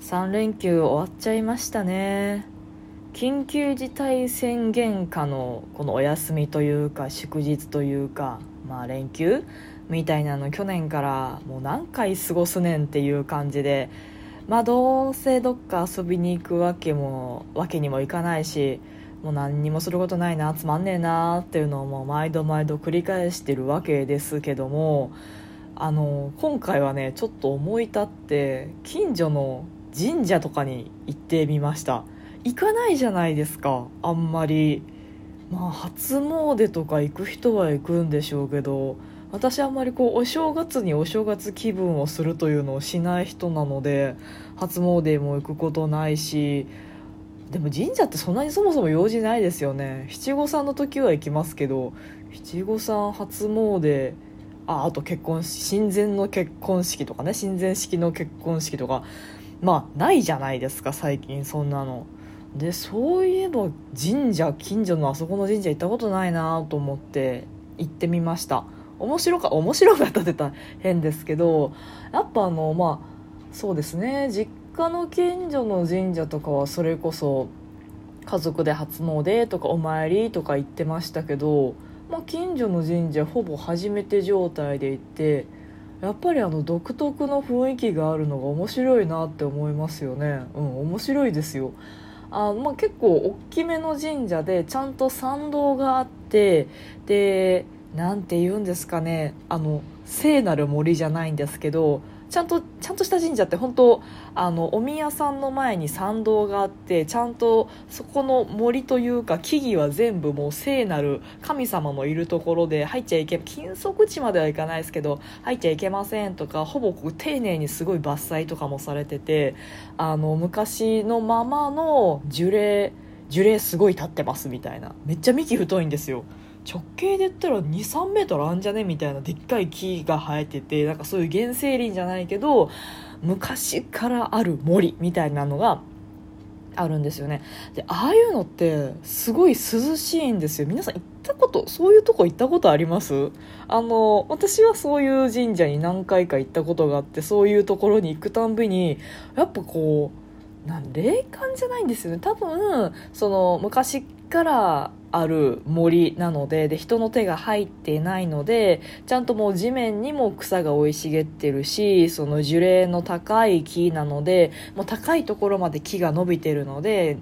3連休終わっちゃいましたね。緊急事態宣言下のこのお休みというか祝日というかまあ連休みたいなの去年からもう何回過ごすねんっていう感じでまあどうせどっか遊びに行くわけもわけにもいかないしもう何にもすることないなつまんねえなっていうのをもう毎度毎度繰り返してるわけですけどもあの今回はねちょっと思い立って近所の神社とかに行ってみました。行かないじゃないですか。あんまり。まあ初詣とか行く人は行くんでしょうけど私あんまりこうお正月にお正月気分をするというのをしない人なので初詣も行くことないしでも神社ってそんなにそもそも用事ないですよね。七五三の時は行きますけど七五三初詣ああと結婚親善の結婚式とかね親善式の結婚式とかまあないじゃないですか最近そんなの。でそういえば神社近所のあそこの神社行ったことないなと思って行ってみました。面白か面白かったってた変ですけどやっぱあのまあそうですね。実家の近所の神社とかはそれこそ家族で初詣とかお参りとか行ってましたけど、まあ、近所の神社ほぼ初めて状態で行ってやっぱりあの独特の雰囲気があるのが面白いなって思いますよね。うん面白いですよ。あまあ、結構大きめの神社でちゃんと参道があってで何て言うんですかね。あの聖なる森じゃないんですけどちゃんとちゃんとした神社って本当あのお宮さんの前に参道があってちゃんとそこの森というか木々は全部もう聖なる神様のいるところで入っちゃいけ禁足地まではいかないですけど入っちゃいけませんとかほぼ丁寧にすごい伐採とかもされててあの昔のままの樹齢樹齢すごい立ってますみたいな。めっちゃ幹太いんですよ。直径で言ったら23メートルあんじゃね？みたいなでっかい木が生えててなんかそういう原生林じゃないけど昔からある森みたいなのがあるんですよね。でああいうのってすごい涼しいんですよ。皆さん行ったことそういうとこ行ったことあります？あの私はそういう神社に何回か行ったことがあってそういうところに行くたんびにやっぱこうなん霊感じゃないんですよね。多分その昔からある森なのでで人の手が入ってないのでちゃんともう地面にも草が生い茂ってるしその樹齢の高い木なのでもう高いところまで木が伸びてるので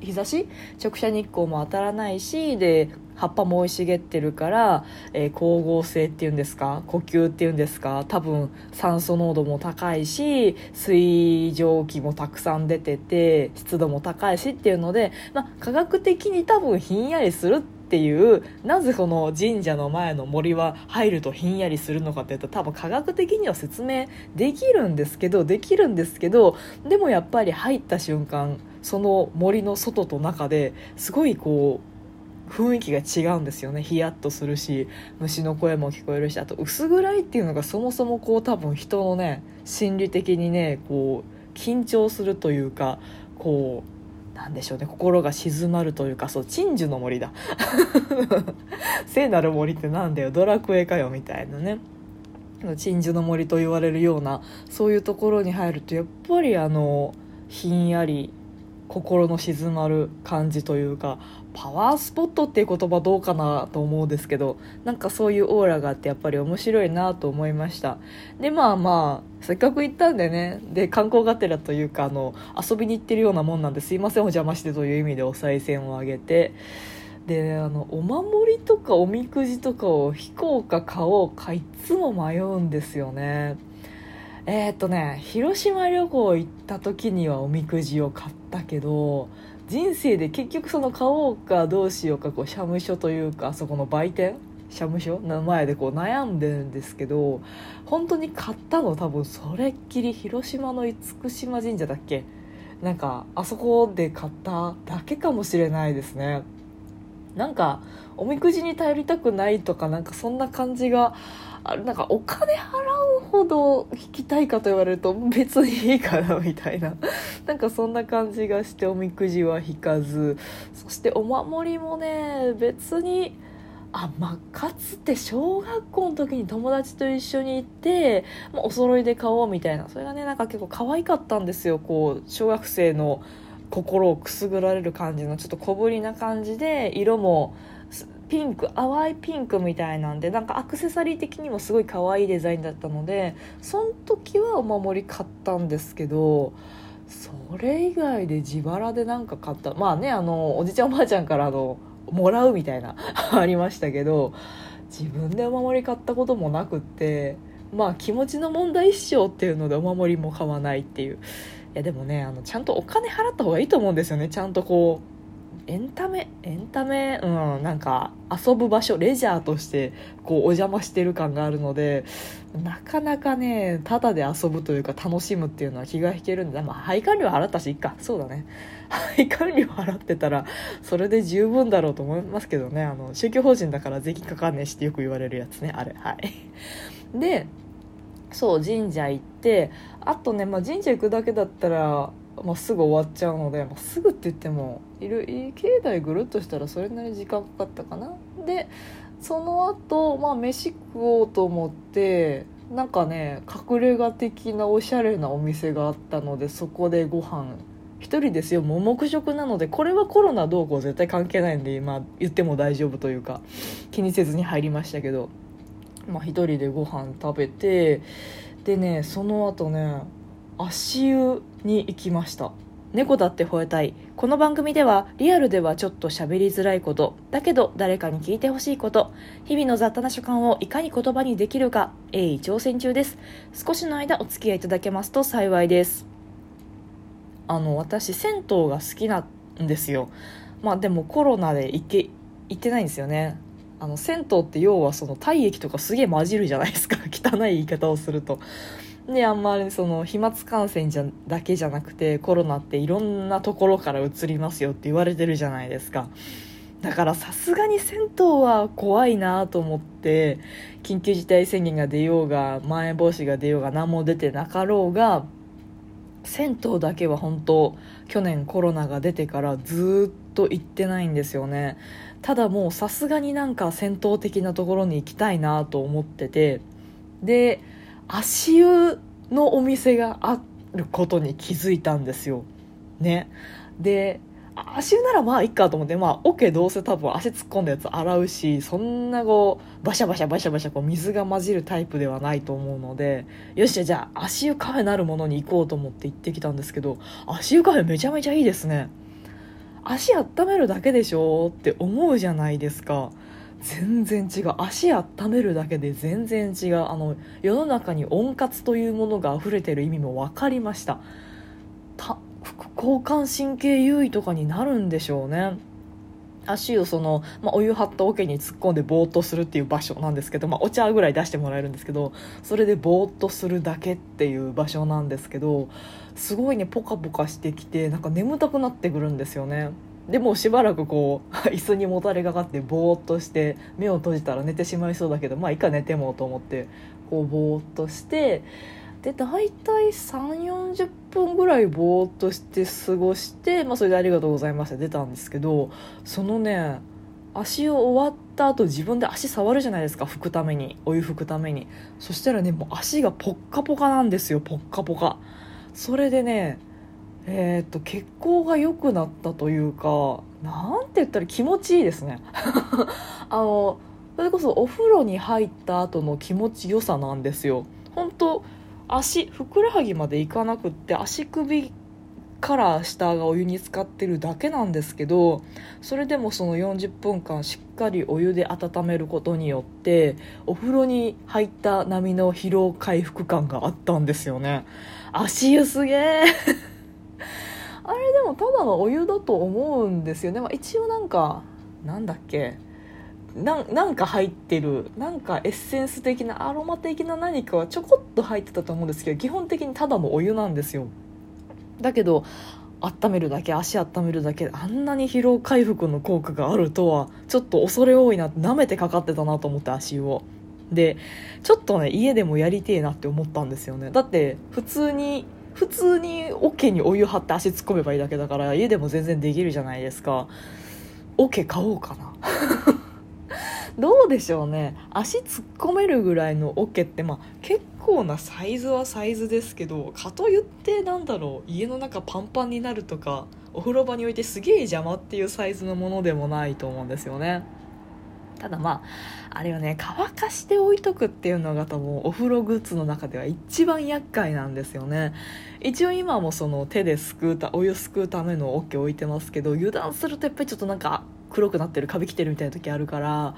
日差し？直射日光も当たらないしで葉っぱも生い茂ってるから、えー、光合成っていうんですか？呼吸っていうんですか？多分酸素濃度も高いし水蒸気もたくさん出てて湿度も高いしっていうので、まあ、科学的に多分ひんやりするっていうなぜこの神社の前の森は入るとひんやりするのかっていうと多分科学的には説明できるんですけどできるんですけどでもやっぱり入った瞬間その森の外と中ですごいこう雰囲気が違うんですよね。ヒヤッとするし虫の声も聞こえるしあと薄暗いっていうのがそもそもこう多分人のね心理的にねこう緊張するというかこうなんでしょうね心が静まるというかそう鎮守の森だ。聖なる森ってなんだよ。ドラクエかよみたいなね。鎮守の森と言われるようなそういうところに入るとやっぱりあのひんやり心の静まる感じというかパワースポットっていう言葉どうかなと思うんですけどなんかそういうオーラがあってやっぱり面白いなと思いました。でまあまあせっかく行ったんでねで観光がてらというかあの遊びに行ってるようなもんなんですいませんお邪魔してという意味でお賽銭をあげて。であのお守りとかおみくじとかを引こうか買おうかいつも迷うんですよね。えー、っとね広島旅行行った時にはおみくじを買ったけど人生で結局その買おうかどうしようかこう社務所というかあそこの売店社務所？の前でこう悩んでるんですけど本当に買ったの多分それっきり。広島の厳島神社だっけ？なんかあそこで買っただけかもしれないですね。なんかおみくじに頼りたくないとかなんかそんな感じがあなんかお金払ほど引きたいかと言われると別にいいかなみたいな。なんかそんな感じがしておみくじは引かず。そしてお守りもね別にあまあかつて小学校の時に友達と一緒に行って、まあ、お揃いで買おうみたいな。それがねなんか結構可愛かったんですよ。こう小学生の心をくすぐられる感じのちょっと小ぶりな感じで色もピンク淡いピンクみたいなんでなんかアクセサリー的にもすごい可愛いデザインだったのでその時はお守り買ったんですけどそれ以外で自腹で何か買った。まあねあのおじちゃんおばあちゃんからのもらうみたいな ありましたけど自分でお守り買ったこともなくってまあ気持ちの問題一生っていうのでお守りも買わないっていう。いやでもねあのちゃんとお金払った方がいいと思うんですよね。ちゃんとこうエンタメエンタメうんなんか遊ぶ場所レジャーとしてこうお邪魔してる感があるのでなかなかねただで遊ぶというか楽しむっていうのは気が引けるんで、まあ、配管料払ったしいっか。そうだね。配管料払ってたらそれで十分だろうと思いますけどね。あの宗教法人だから税金かかんねえしってよく言われるやつね。あれはい。でそう神社行ってあとね、まあ、神社行くだけだったらまあ、すぐ終わっちゃうので、まあ、すぐって言ってもいる境内ぐるっとしたらそれなりに時間かかったかな。でその後、まあ飯食おうと思ってなんかね隠れ家的なおしゃれなお店があったのでそこでご飯。一人ですよ。もう黙食なのでこれはコロナどうこう絶対関係ないんで今言っても大丈夫というか気にせずに入りましたけど。まあ一人でご飯食べてでねその後ね足湯に行きました。猫だって吠えたい。この番組ではリアルではちょっと喋りづらいこと。だけど誰かに聞いてほしいこと。日々の雑多な所感をいかに言葉にできるか。鋭意挑戦中です。少しの間お付き合いいただけますと幸いです。あの私銭湯が好きなんですよ。まあでもコロナで行け行ってないんですよね。あの銭湯って要はその体液とかすげえ混じるじゃないですか。汚い言い方をすると。であんまりその飛沫感染じゃだけじゃなくてコロナっていろんなところからうつりますよって言われてるじゃないですか。だからさすがに銭湯は怖いなと思って緊急事態宣言が出ようがまん延防止が出ようが何も出てなかろうが銭湯だけは本当去年コロナが出てからずっと行ってないんですよね。ただもうさすがになんか銭湯的なところに行きたいなと思ってて。で足湯のお店があることに気づいたんですよ。ね。で、足湯ならまあいっかと思って、まあ、オ、ケどうせ多分足突っ込んだやつ洗うし、そんなこう、バシャバシャバシャバシャこう水が混じるタイプではないと思うので、よしじゃあ足湯カフェなるものに行こうと思って行ってきたんですけど、足湯カフェめちゃめちゃいいですね。足温めるだけでしょって思うじゃないですか。全然違う。足温めるだけで全然違う。あの世の中に温活というものが溢れてる意味も分かりました。副交感神経優位とかになるんでしょうね。足をその、まあ、お湯張った桶に突っ込んでぼーっとするっていう場所なんですけど、まあ、お茶ぐらい出してもらえるんですけどそれでぼーっとするだけっていう場所なんですけどすごいねポカポカしてきてなんか眠たくなってくるんですよね。でもしばらくこう椅子にもたれかかってぼーっとして目を閉じたら寝てしまいそうだけどまあいいか寝てもと思ってこうぼーっとしてで大体3 4 0分ぐらいぼーっとして過ごして、まあ、それで「ありがとうございます」って出たんですけどそのね足を終わった後自分で足触るじゃないですか。拭くためにお湯拭くために。そしたらねもう足がポッカポカなんですよポッカポカ。それでねえー、っと血行が良くなったというかなんて言ったら気持ちいいですね。あのそれこそお風呂に入った後の気持ちよさなんですよ。本当足ふくらはぎまでいかなくって足首から下がお湯に浸かってるだけなんですけどそれでもその40分間しっかりお湯で温めることによってお風呂に入った波の疲労回復感があったんですよね。足湯すげえただのお湯だと思うんですよね、まあ、一応なんかなんだっけ。なんか入ってる。なんかエッセンス的なアロマ的な何かはちょこっと入ってたと思うんですけど基本的にただのお湯なんですよ。だけど温めるだけ足温めるだけあんなに疲労回復の効果があるとはちょっと恐れ多いなって舐めてかかってたなと思って足を。でちょっとね家でもやりてえなって思ったんですよね。だって普通に普通に桶にお湯張って足突っ込めばいいだけだから家でも全然できるじゃないですか。桶買おうかな。どうでしょうね。足突っ込めるぐらいの桶ってまあ結構なサイズはサイズですけどかといってなんだろう。家の中パンパンになるとかお風呂場に置いてすげえ邪魔っていうサイズのものでもないと思うんですよね。ただまああれよね乾かして置いとくっていうのが多分お風呂グッズの中では一番厄介なんですよね。一応今もその手ですくうたお湯すくうための桶置いてますけど油断するとやっぱりちょっとなんか黒くなってるカビきてるみたいな時あるから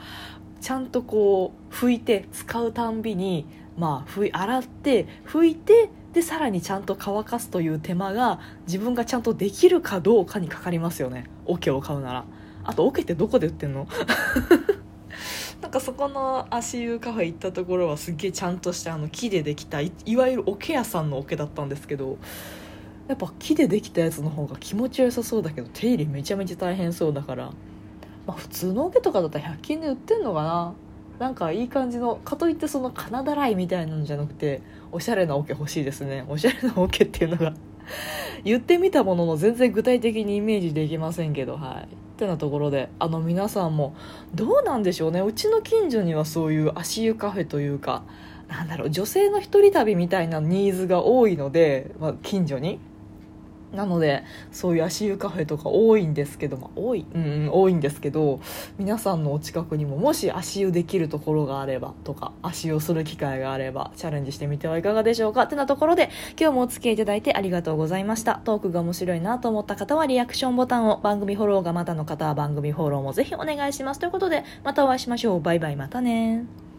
ちゃんとこう拭いて使うたんびにまあ拭い洗って拭いてでさらにちゃんと乾かすという手間が自分がちゃんとできるかどうかにかかりますよね。桶を買うなら。あと桶ってどこで売ってんの？なんかそこの足湯カフェ行ったところはすっげえちゃんとしたあの木でできたいわゆる桶屋さんの桶だったんですけどやっぱ木でできたやつの方が気持ちよさそうだけど手入れめちゃめちゃ大変そうだからまあ、普通の桶とかだったら100均で売ってんのかな？なんかいい感じのかといってその金だらいみたいなのじゃなくておしゃれな桶欲しいですね。おしゃれな桶っていうのが言ってみたものの全然具体的にイメージできませんけどはい。ってなところであの皆さんもどうなんでしょうね。うちの近所にはそういう足湯カフェというかなんだろう女性の一人旅みたいなニーズが多いので、まあ、近所に。なのでそういう足湯カフェとか多いんですけど、まあ、多い、うん、多いんですけど皆さんのお近くにももし足湯できるところがあればとか足湯する機会があればチャレンジしてみてはいかがでしょうかってなところで今日もお付き合いいただいてありがとうございました。トークが面白いなと思った方はリアクションボタンを番組フォローがまだの方は番組フォローもぜひお願いします。ということでまたお会いしましょう。バイバイまたね。